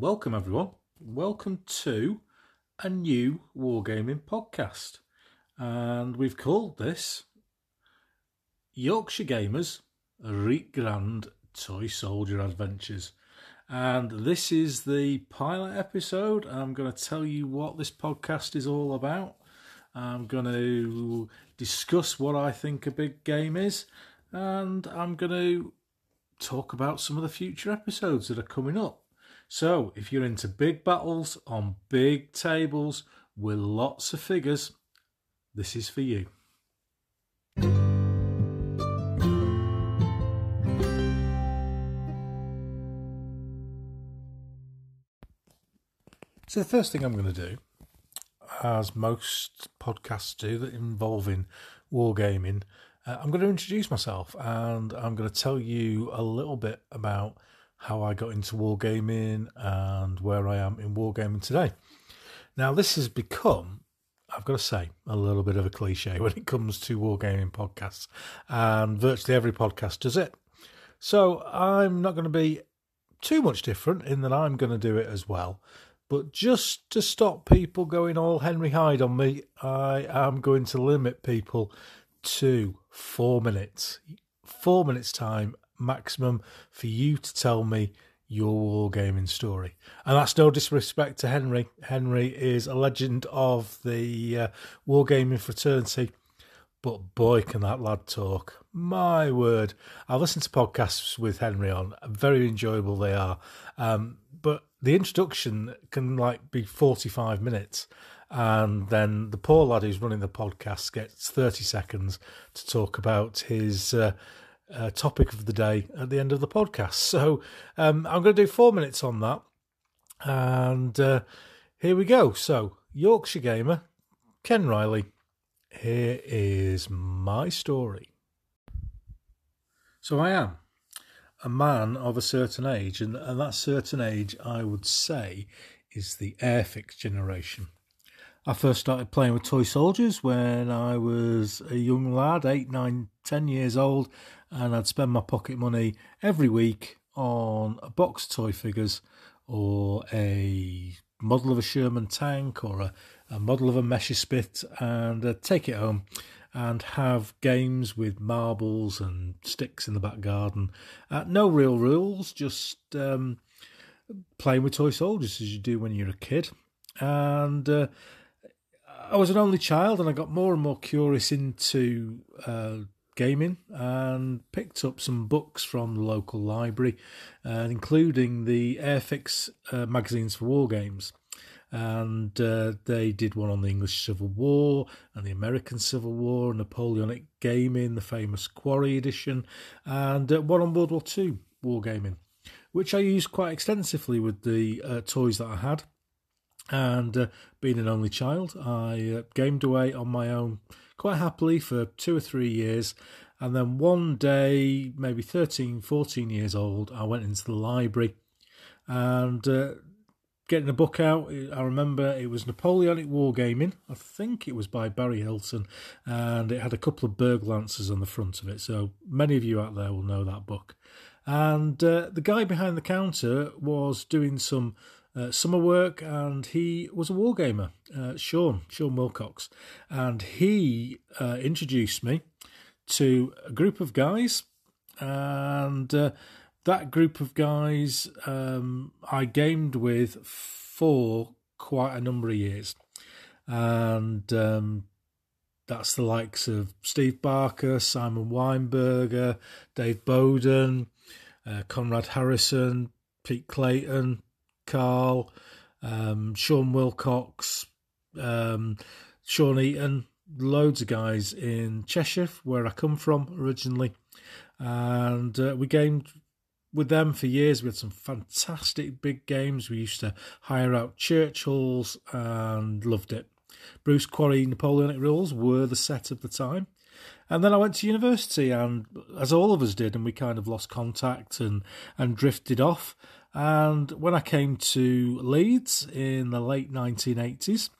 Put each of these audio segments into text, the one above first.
Welcome everyone. Welcome to a new Wargaming podcast. And we've called this Yorkshire Gamers Reek Grand Toy Soldier Adventures. And this is the pilot episode. I'm going to tell you what this podcast is all about. I'm going to discuss what I think a big game is. And I'm going to talk about some of the future episodes that are coming up. So, if you're into big battles on big tables with lots of figures, this is for you. So, the first thing I'm going to do, as most podcasts do that involving wargaming, uh, I'm going to introduce myself and I'm going to tell you a little bit about how I got into wargaming and where I am in wargaming today. Now, this has become, I've got to say, a little bit of a cliche when it comes to wargaming podcasts, and virtually every podcast does it. So, I'm not going to be too much different in that I'm going to do it as well. But just to stop people going all Henry Hyde on me, I am going to limit people to four minutes. Four minutes time maximum for you to tell me your wargaming story. And that's no disrespect to Henry. Henry is a legend of the uh, wargaming fraternity. But boy, can that lad talk. My word. I've listened to podcasts with Henry on. Very enjoyable they are. Um, but the introduction can like be 45 minutes. And then the poor lad who's running the podcast gets 30 seconds to talk about his uh, uh, topic of the day at the end of the podcast. So um, I'm going to do four minutes on that. And uh, here we go. So, Yorkshire Gamer, Ken Riley, here is my story. So, I am a man of a certain age, and, and that certain age, I would say, is the Airfix generation. I first started playing with toy soldiers when I was a young lad, eight, nine, ten years old, and I'd spend my pocket money every week on a box of toy figures or a model of a Sherman tank or a, a model of a Messerschmitt and uh, take it home and have games with marbles and sticks in the back garden. Uh, no real rules, just um, playing with toy soldiers as you do when you're a kid. And uh, I was an only child, and I got more and more curious into uh, gaming and picked up some books from the local library, uh, including the Airfix uh, magazines for war games. And uh, they did one on the English Civil War and the American Civil War, and Napoleonic gaming, the famous Quarrie edition, and uh, one on World War II wargaming, which I used quite extensively with the uh, toys that I had. And uh, being an only child, I gamed away on my own quite happily for two or three years. And then one day, maybe 13, 14 years old, I went into the library and uh, getting a book out. I remember it was Napoleonic Wargaming. I think it was by Barry Hilton, and it had a couple of Berglancers on the front of it. So many of you out there will know that book. And uh, the guy behind the counter was doing some uh, summer work, and he was a wargamer, uh, Sean, Sean Wilcox, and he uh, introduced me to a group of guys, and uh, that group of guys um, I gamed with for quite a number of years, and um, that's the likes of Steve Barker, Simon Weinberger, Dave Bowden, uh, Conrad Harrison, Pete Clayton, Carl, um, Sean Wilcox, um, Sean Eaton, loads of guys in Cheshire, where I come from originally. And uh, we gamed with them for years. We had some fantastic big games. We used to hire out church halls and loved it. Bruce Quarrie Napoleonic Rules were the set of the time. And then I went to university, and as all of us did, and we kind of lost contact and, and drifted off. And when I came to Leeds in the late 1980s,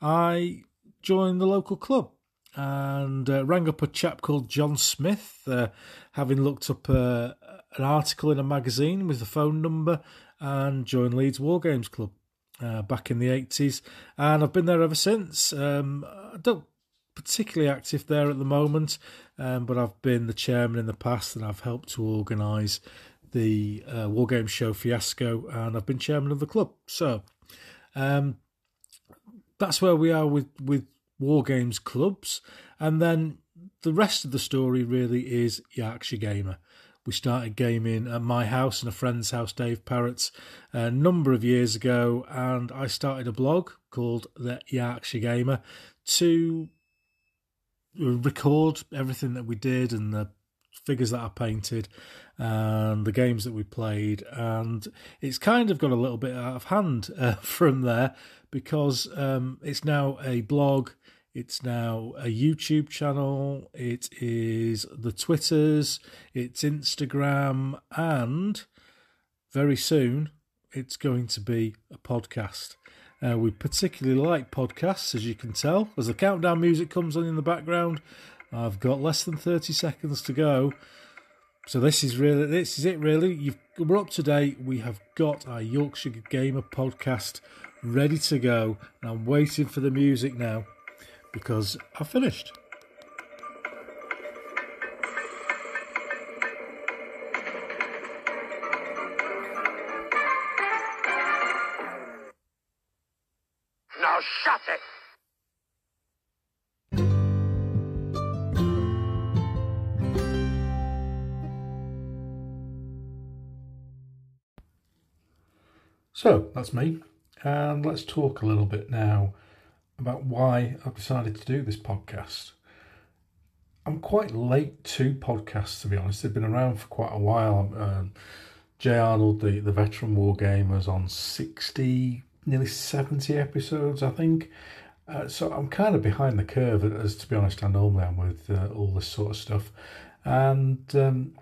I joined the local club. and uh, rang up a chap called John Smith, uh, having looked up uh, an article in a magazine with the phone number, and joined Leeds War Games Club uh, back in the 80s. And I've been there ever since. Um, I don't particularly active there at the moment, um, but I've been the chairman in the past and I've helped to organise the uh, War Games Show Fiasco, and I've been chairman of the club. So um, that's where we are with, with War Games clubs. And then the rest of the story really is Yorkshire Gamer. We started gaming at my house and a friend's house, Dave Parrott's, a number of years ago, and I started a blog called The Yorkshire Gamer to record everything that we did and the figures that I painted and the games that we played. And it's kind of got a little bit out of hand uh, from there because um, it's now a blog, it's now a YouTube channel, it is the Twitters, it's Instagram, and very soon it's going to be a podcast. Uh, we particularly like podcasts, as you can tell. As the countdown music comes on in the background, I've got less than 30 seconds to go. So this is really this is it really. You've, we're up to date. We have got our Yorkshire Gamer podcast ready to go, and I'm waiting for the music now because I've finished. So that's me. And let's talk a little bit now about why I've decided to do this podcast. I'm quite late to podcasts, to be honest. They've been around for quite a while. Um, Jay Arnold, the, the veteran war gamer, is on 60, nearly 70 episodes, I think. Uh, so I'm kind of behind the curve, as to be honest, I normally am with uh, all this sort of stuff. And um,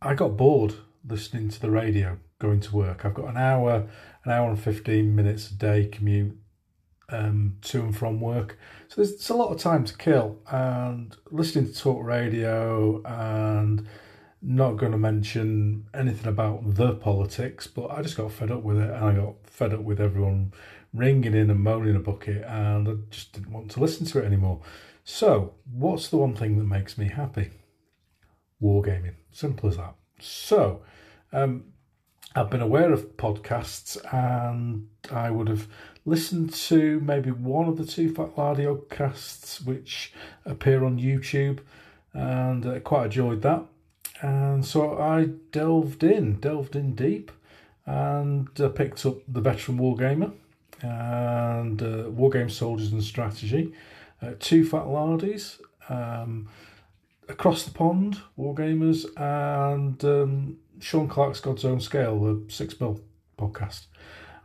I got bored listening to the radio going to work. I've got an hour, an hour and 15 minutes a day commute um, to and from work. So there's, a lot of time to kill. And listening to talk radio and not going to mention anything about the politics, but I just got fed up with it and I got fed up with everyone ringing in and moaning a bucket and I just didn't want to listen to it anymore. So, what's the one thing that makes me happy? Wargaming. Simple as that. So, um, I've been aware of podcasts and I would have listened to maybe one of the two Fat Lardy casts which appear on YouTube and uh, quite enjoyed that. And so I delved in, delved in deep and uh, picked up The Veteran Wargamer and uh, Wargame Soldiers and Strategy, uh, Too Fat Lardies, um, Across the Pond, Wargamers, and um, Sean Clark's God's Own Scale, the Six Mil podcast.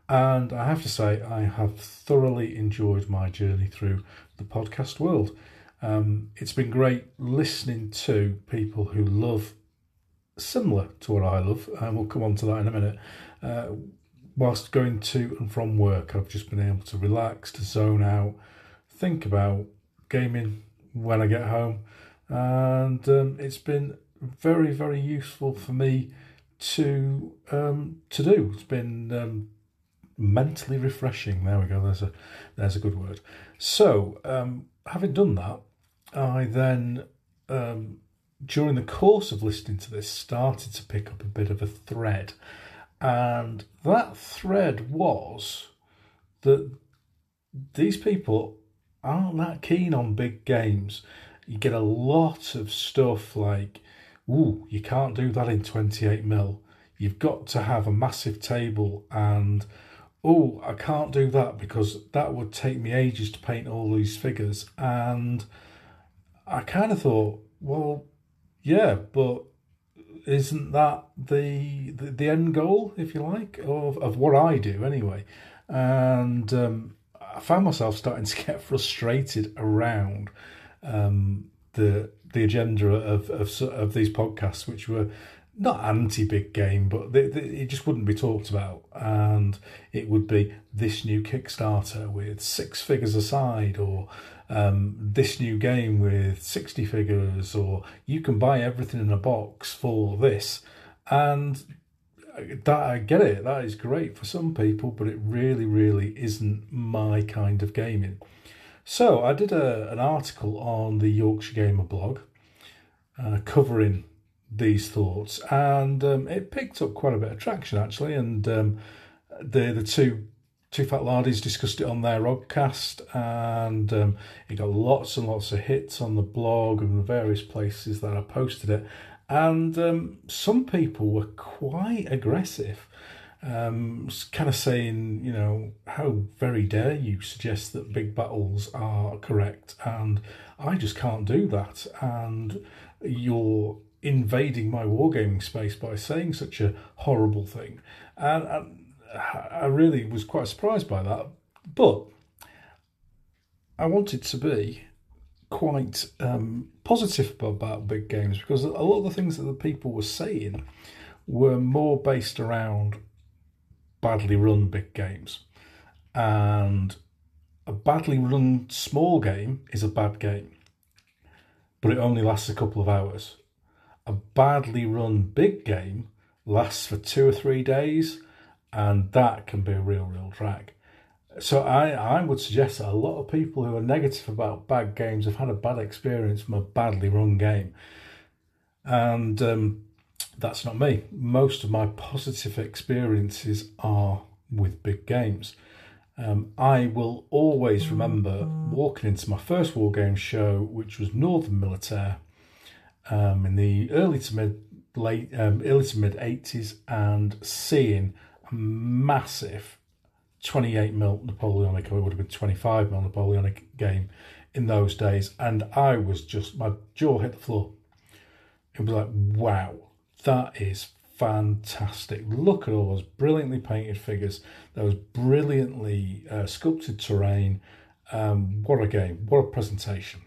And I have to say, I have thoroughly enjoyed my journey through the podcast world. Um, it's been great listening to people who love similar to what I love, and we'll come on to that in a minute. Uh, whilst going to and from work, I've just been able to relax, to zone out, think about gaming when I get home, and um, it's been very, very useful for me to um, to do. It's been um, mentally refreshing. There we go. There's a there's a good word. So um, having done that, I then um, during the course of listening to this started to pick up a bit of a thread, and that thread was that these people aren't that keen on big games. You get a lot of stuff like ooh, you can't do that in 28 mil. You've got to have a massive table and oh, I can't do that because that would take me ages to paint all these figures. And I kind of thought, well, yeah, but isn't that the, the, the end goal, if you like, of, of what I do anyway? And um, I found myself starting to get frustrated around um, the the agenda of, of of these podcasts, which were not anti big game, but they, they, it just wouldn't be talked about, and it would be this new Kickstarter with six figures aside, or um, this new game with 60 figures, or you can buy everything in a box for this. And that I get it, that is great for some people, but it really, really isn't my kind of gaming. So I did a, an article on the Yorkshire Gamer blog uh, covering these thoughts, and um, it picked up quite a bit of traction actually. And um, the the two Too Fat Lardies discussed it on their podcast, and um, it got lots and lots of hits on the blog and the various places that I posted it. And um, some people were quite aggressive, um, kind of saying, you know, how very dare you suggest that big battles are correct, and I just can't do that. And you're invading my wargaming space by saying such a horrible thing. And, I really was quite surprised by that. But I wanted to be quite um, positive about big games because a lot of the things that the people were saying were more based around badly run big games. And a badly run small game is a bad game, but it only lasts a couple of hours. A badly run big game lasts for two or three days, and that can be a real, real drag. So I, I would suggest that a lot of people who are negative about bad games have had a bad experience from a badly run game. And um, that's not me. Most of my positive experiences are with big games. Um, I will always remember walking into my first war game show, which was Northern Militaire, um, in the early to mid late um, early to mid eighties, and seeing a massive 28 mil Napoleonic, or it would have been 25 mil Napoleonic game in those days. And I was just, my jaw hit the floor. It was like, wow, that is fantastic. Look at all those brilliantly painted figures, those brilliantly uh, sculpted terrain. Um, what a game, what a presentation.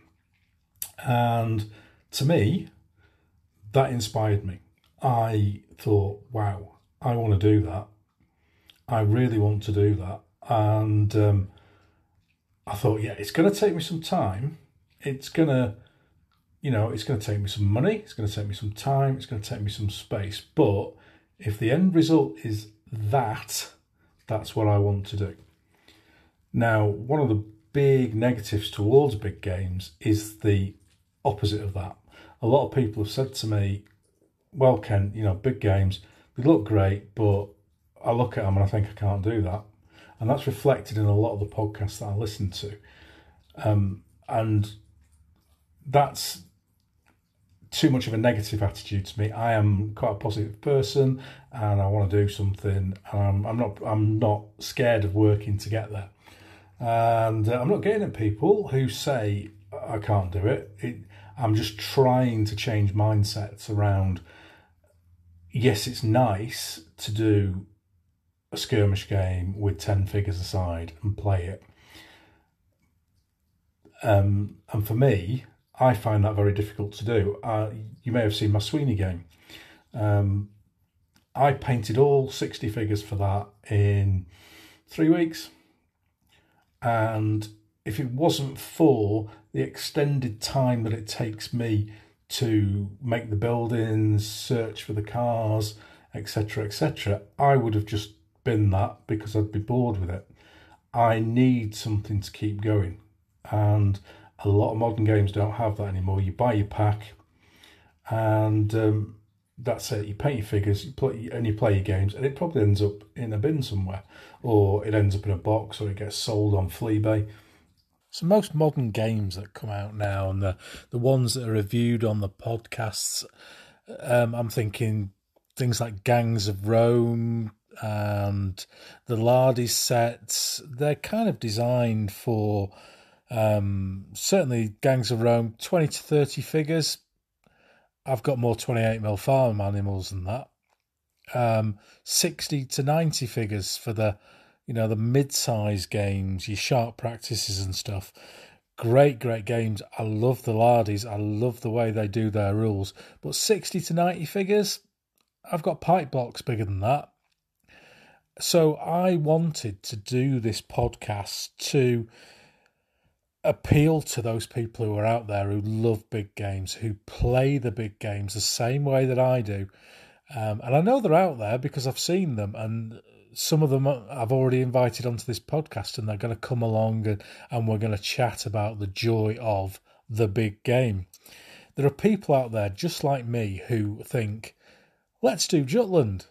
And to me, that inspired me. I thought, wow, I want to do that. I really want to do that. And um, I thought, yeah, it's going to take me some time. It's going to, you know, it's going to take me some money. It's going to take me some time. It's going to take me some space. But if the end result is that, that's what I want to do. Now, one of the big negatives towards big games is the opposite of that. A lot of people have said to me, well, Ken, you know, big games, they look great, but I look at them and I think I can't do that. And that's reflected in a lot of the podcasts that I listen to. Um, and that's too much of a negative attitude to me. I am quite a positive person and I want to do something. Um, I'm not I'm not scared of working to get there. And uh, I'm not getting at people who say I can't do it. it. I'm just trying to change mindsets around yes, it's nice to do a skirmish game with 10 figures aside and play it. Um, and for me, I find that very difficult to do. Uh, you may have seen my Sweeney game. Um, I painted all 60 figures for that in three weeks. And if it wasn't for the extended time that it takes me to make the buildings, search for the cars, etc., etc., I would have just bin that because I'd be bored with it. I need something to keep going. And a lot of modern games don't have that anymore. You buy your pack and um, that's it. You paint your figures you play, and you play your games, and it probably ends up in a bin somewhere, or it ends up in a box, or it gets sold on Fleabay. So most modern games that come out now, and the the ones that are reviewed on the podcasts, um, I'm thinking things like Gangs of Rome, and the Lardy sets, they're kind of designed for um, certainly Gangs of Rome, 20 to 30 figures. I've got more 28mm farm animals than that. Um, 60 to 90 figures for the, you know, the mid-size games, your sharp practices and stuff. Great, great games. I love the Lardies. I love the way they do their rules. But 60 to 90 figures, I've got pipe blocks bigger than that so I wanted to do this podcast to appeal to those people who are out there who love big games, who play the big games the same way that I do. Um, and I know they're out there because I've seen them, and some of them I've already invited onto this podcast, and they're going to come along and, and we're going to chat about the joy of the big game. There are people out there just like me who think, let's do Jutland.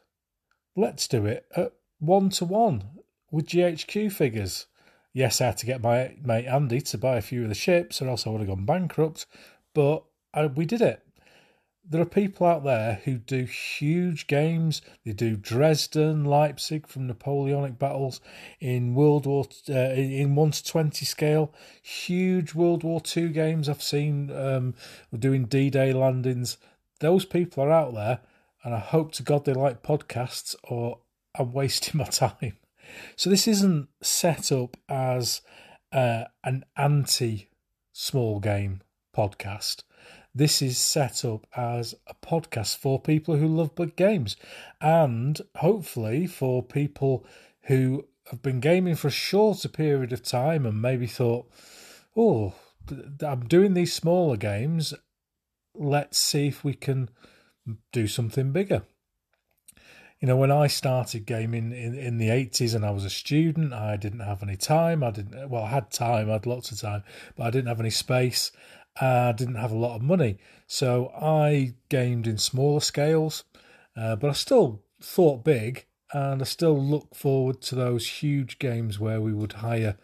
Let's do it at one to one with GHQ figures. Yes, I had to get my mate Andy to buy a few of the ships, or else I would have gone bankrupt. But I, we did it. There are people out there who do huge games. They do Dresden, Leipzig from Napoleonic battles in World War uh, in one to twenty scale. Huge World War Two games I've seen um, doing D Day landings. Those people are out there, and I hope to God they like podcasts, or I'm wasting my time. So this isn't set up as uh, an anti small game podcast. This is set up as a podcast for people who love big games and hopefully for people who have been gaming for a shorter period of time and maybe thought, oh, I'm doing these smaller games. Let's see if we can do something bigger you know, when I started gaming in, in the 80s and I was a student, I didn't have any time. I didn't, well, I had time, I had lots of time, but I didn't have any space. I didn't have a lot of money. So I gamed in smaller scales, uh, but I still thought big and I still look forward to those huge games where we would hire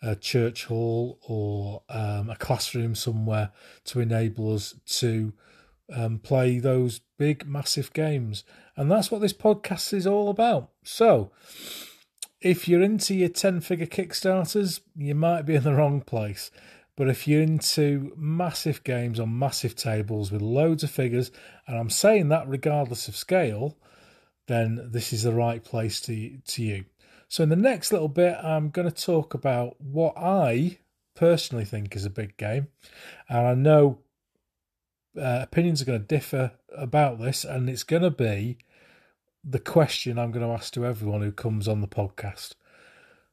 a church hall or um, a classroom somewhere to enable us to um, play those big, massive games. And that's what this podcast is all about. So, if you're into your 10 figure Kickstarters, you might be in the wrong place. But if you're into massive games on massive tables with loads of figures, and I'm saying that regardless of scale, then this is the right place to, to you. So, in the next little bit, I'm going to talk about what I personally think is a big game. And I know uh, opinions are going to differ about this, and it's going to be the question I'm going to ask to everyone who comes on the podcast.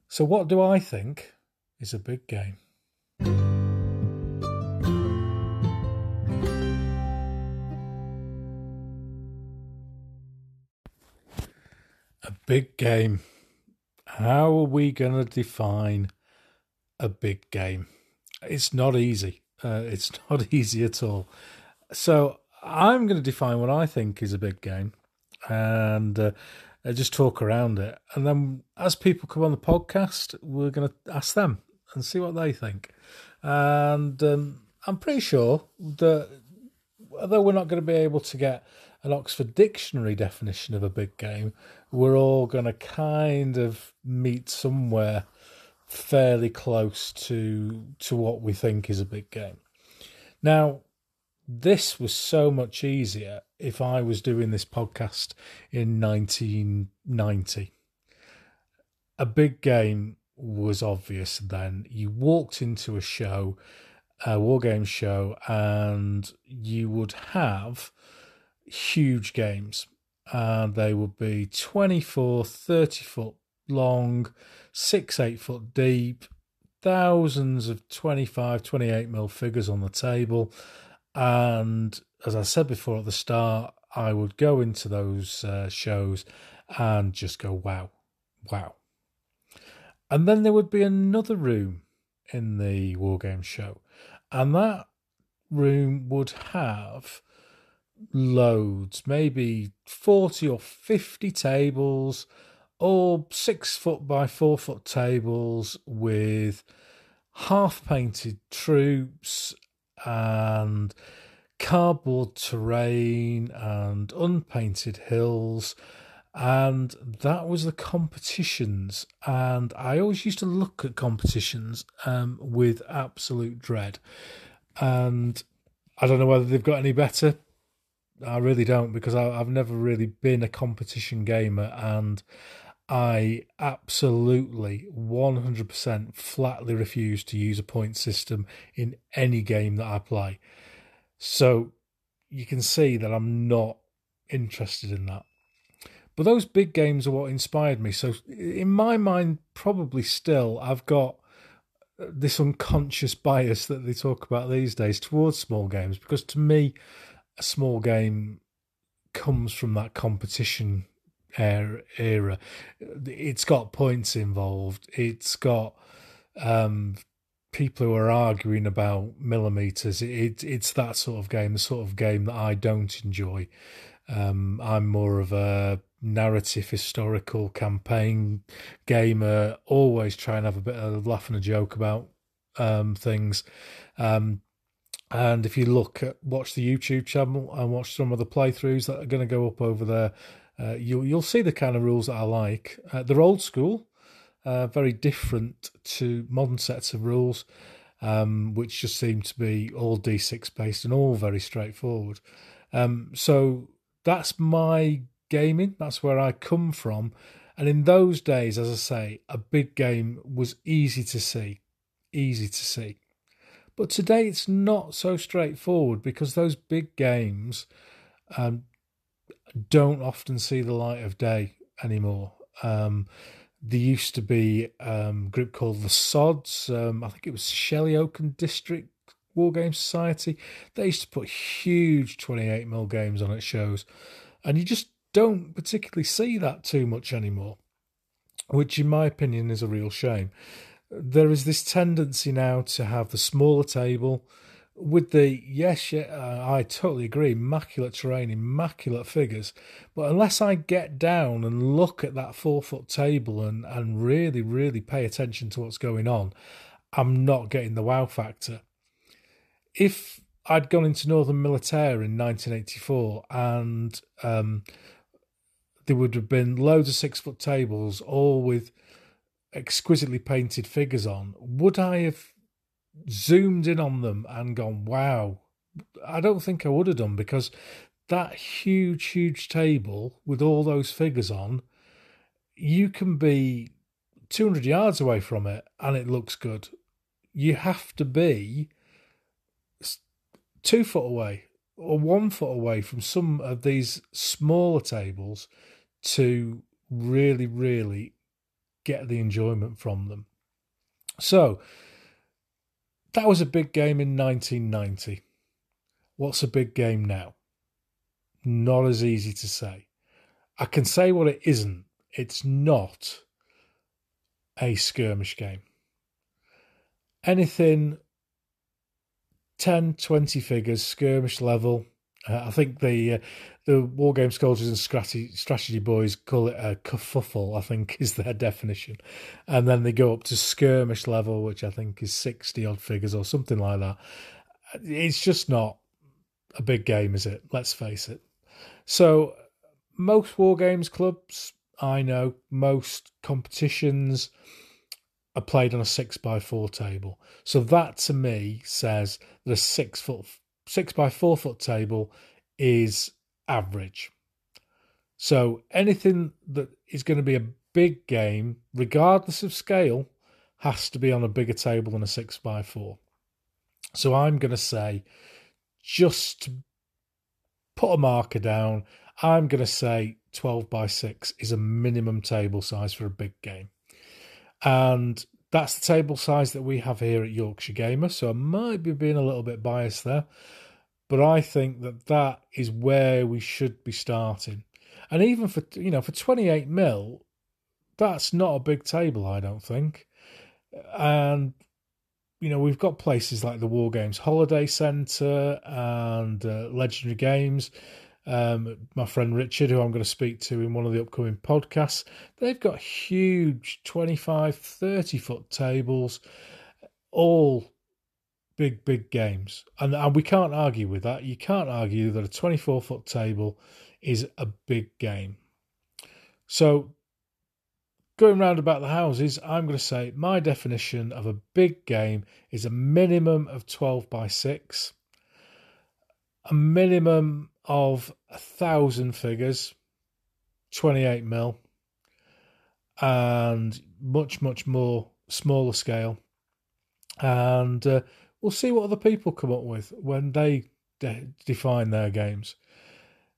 So, what do I think is a big game? A big game. How are we going to define a big game? It's not easy. Uh, it's not easy at all. So I'm going to define what I think is a big game, and uh, just talk around it. And then as people come on the podcast, we're going to ask them and see what they think. And um, I'm pretty sure that although we're not going to be able to get an Oxford Dictionary definition of a big game, we're all going to kind of meet somewhere fairly close to to what we think is a big game. Now, this was so much easier if I was doing this podcast in 1990. A big game was obvious then. You walked into a show, a war game show, and you would have huge games. And they would be 24, 30 foot long, six, eight foot deep, thousands of 25, 28 mil figures on the table and as I said before at the start, I would go into those uh, shows and just go, wow, wow. And then there would be another room in the War Game show, and that room would have loads, maybe 40 or 50 tables, all six foot by four foot tables with half painted troops and cardboard terrain and unpainted hills. And that was the competitions. And i always used to look at competitions um, with absolute dread. And i don't know whether they've got any better. I really don't because I, i've never really been a competition gamer. And I absolutely 100% flatly refuse to use a point system in any game that I play. So you can see that I'm not interested in that. But those big games are what inspired me. So in my mind, probably still, I've got uh, this unconscious bias that they talk about these days towards small games because to me, a small game comes from that competition era. It's got points involved. It's got um, people who are arguing about millimeters. It, it's that sort of game, the sort of game that I don't enjoy. Um, I'm more of a narrative historical campaign gamer, always try and have a bit of a laugh and a joke about um, things. Um, and if you look at watch the YouTube channel and watch some of the playthroughs that are going to go up over there, uh, you'll you'll see the kind of rules that I like. Uh, they're old school, uh, very different to modern sets of rules, um, which just seem to be all D6 based and all very straightforward. Um, so that's my gaming. That's where I come from. And in those days, as I say, a big game was easy to see, easy to see. But today it's not so straightforward because those big games um, don't often see the light of day anymore. Um, there used to be um, a group called the Sods. Um, I think it was Shelley Oaken District War Game Society. They used to put huge 28mm games on at shows. And you just don't particularly see that too much anymore, which, in my opinion, is a real shame. There is this tendency now to have the smaller table with the yes, yeah, uh, I totally agree. Immaculate terrain, immaculate figures. But unless I get down and look at that four foot table and, and really, really pay attention to what's going on, I'm not getting the wow factor. If I'd gone into Northern Militaire in 1984 and um, there would have been loads of six foot tables, all with exquisitely painted figures on, would I have zoomed in on them and gone, wow? I don't think I would have done because that huge, huge table with all those figures on, you can be 200 yards away from it and it looks good. You have to be two foot away or one foot away from some of these smaller tables to really, really get the enjoyment from them. So that was a big game in 1990. What's a big game now? Not as easy to say. I can say what it isn't. It's not a skirmish game. Anything 10, 20 figures, skirmish level. Uh, I think the uh, the War Game Soldiers and strategy, strategy Boys call it a kerfuffle, I think is their definition. And then they go up to skirmish level, which I think is 60 odd figures or something like that. It's just not a big game, is it? Let's face it. So, most War Games clubs, I know, most competitions are played on a six by four table. So that to me says that a six foot six by four foot table is average. So anything that is going to be a big game, regardless of scale, has to be on a bigger table than a six by four. So I'm going to say, just put a marker down, I'm going to say 12 by 6 is a minimum table size for a big game. And that's the table size that we have here at Yorkshire Gamer. So I might be being a little bit biased there. But I think that that is where we should be starting. And even for, you know, for 28 mil, that's not a big table, I don't think. And, you know, we've got places like the War Games Holiday Centre and uh, Legendary Games um, my friend Richard, who I'm going to speak to in one of the upcoming podcasts, they've got huge 25, 30 foot tables, all big, big games. And, and we can't argue with that. You can't argue that a 24 foot table is a big game. So, going round about the houses, I'm going to say my definition of a big game is a minimum of 12 by 6, a minimum of a thousand figures, 28 mil, and much, much more smaller scale. And uh, we'll see what other people come up with when they de- define their games.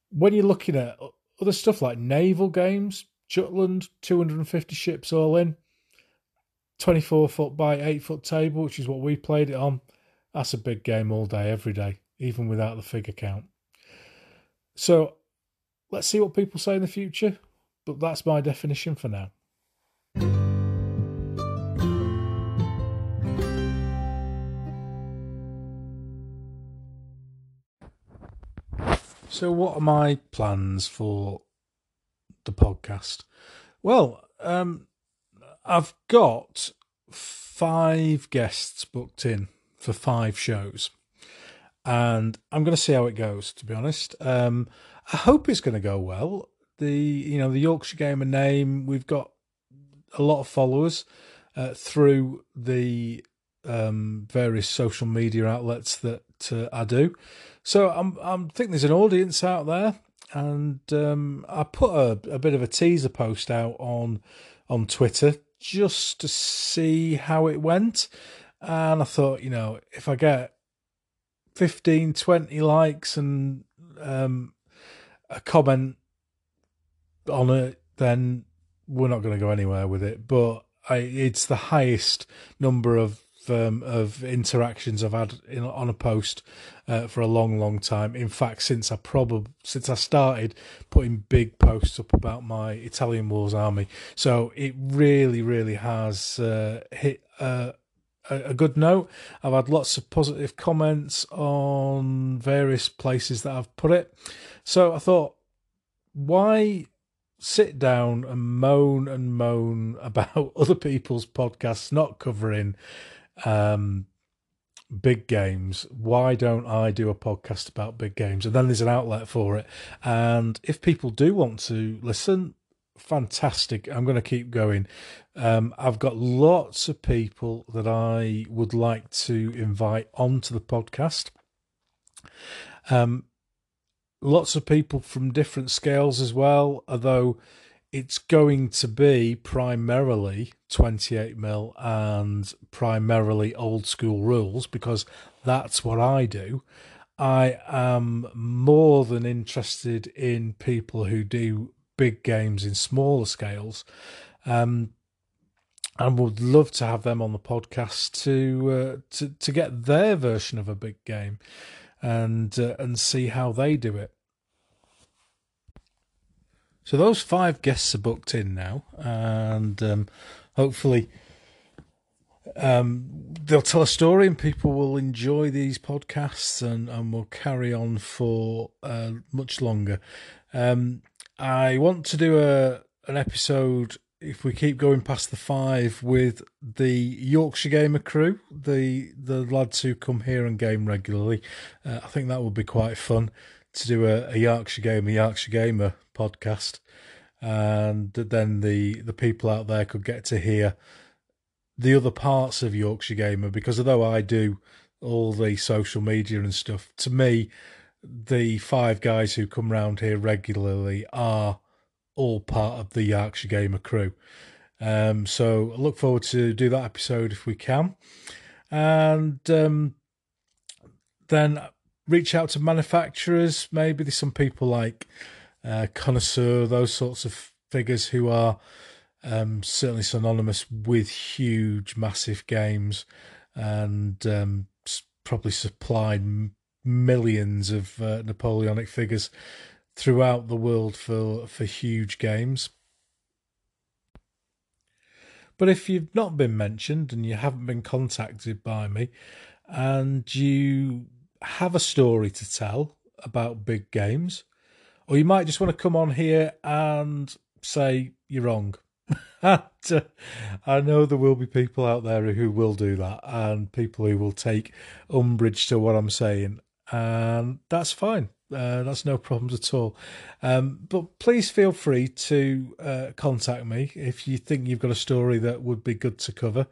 When you're looking at other stuff like naval games, Jutland, 250 ships all in, 24 foot by 8 foot table, which is what we played it on. That's a big game all day, every day, even without the figure count. So let's see what people say in the future, but that's my definition for now. So, what are my plans for the podcast? Well, um, I've got five guests booked in for five shows, and I'm going to see how it goes. To be honest, um, I hope it's going to go well. The you know the Yorkshire Gamer name, we've got a lot of followers uh, through the um, various social media outlets that uh, I do. So I'm I'm thinking there's an audience out there, and um, I put a, a bit of a teaser post out on on Twitter just to see how it went, and I thought, you know, if I get 15, 20 likes and um, a comment on it, then we're not going to go anywhere with it. But I, it's the highest number of um, of interactions I've had in, on a post uh, for a long, long time. In fact, since I probably since I started putting big posts up about my Italian Wars army, so it really, really has uh, hit uh, a, good note. I've had lots of positive comments on various places that I've put it. So I thought, why sit down and moan and moan about other people's podcasts not covering um, big games. Why don't I do a podcast about big games? And then there's an outlet for it. And if people do want to listen, fantastic. I'm going to keep going. Um, I've got lots of people that I would like to invite onto the podcast. Um, lots of people from different scales as well, although it's going to be primarily 28 mil and primarily old school rules because that's what I do. I am more than interested in people who do big games in smaller scales. Um, and would love to have them on the podcast to uh, to to get their version of a big game and uh, and see how they do it. So those five guests are booked in now, and um, hopefully um, they'll tell a story, and people will enjoy these podcasts, and, and will carry on for uh, much longer. Um, I want to do a an episode if we keep going past the five with the Yorkshire Gamer crew, the the lads who come here and game regularly. Uh, I think that would be quite fun to do a, a Yorkshire Gamer, Yorkshire Gamer podcast, and then the the people out there could get to hear the other parts of Yorkshire Gamer. Because although I do all the social media and stuff, to me, the five guys who come round here regularly are all part of the Yorkshire Gamer crew. Um, so I look forward to do that episode if we can, and um, then reach out to manufacturers. Maybe there's some people like uh, connoisseur, those sorts of figures who are um, certainly synonymous with huge, massive games, and um, probably supplied millions of uh, Napoleonic figures throughout the world for for huge games. But if you've not been mentioned and you haven't been contacted by me, and you have a story to tell about big games, or you might just want to come on here and say you're wrong. and, uh, I know there will be people out there who will do that, and people who will take umbrage to what I'm saying, and that's fine. Uh, that's no problems at all. Um, but please feel free to uh, contact me if you think you've got a story that would be good to cover,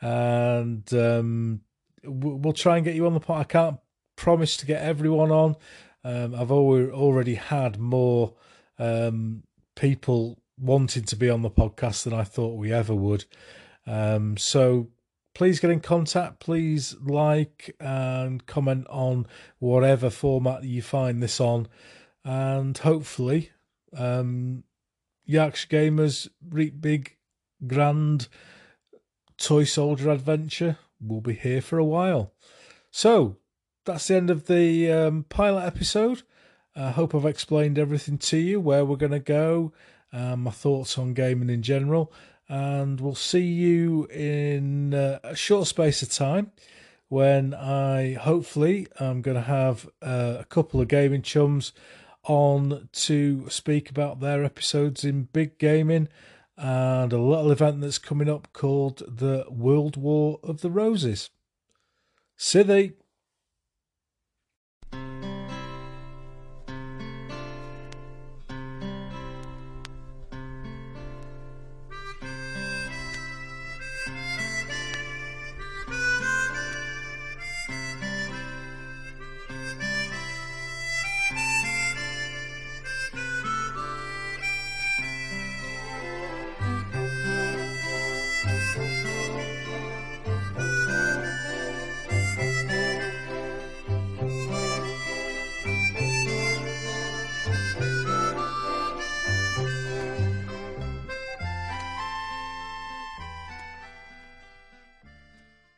and um, we'll try and get you on the pod. I can't promise to get everyone on. Um, I've already had more um, people wanting to be on the podcast than I thought we ever would. Um, so please get in contact. Please like and comment on whatever format you find this on, and hopefully, um, Yorkshire Gamers reap big, grand Toy Soldier adventure will be here for a while. So that's the end of the um, pilot episode. I hope I've explained everything to you, where we're going to go, um, my thoughts on gaming in general, and we'll see you in uh, a short space of time when I hopefully I'm going to have uh, a couple of gaming chums on to speak about their episodes in big gaming and a little event that's coming up called the World War of the Roses. Sithy!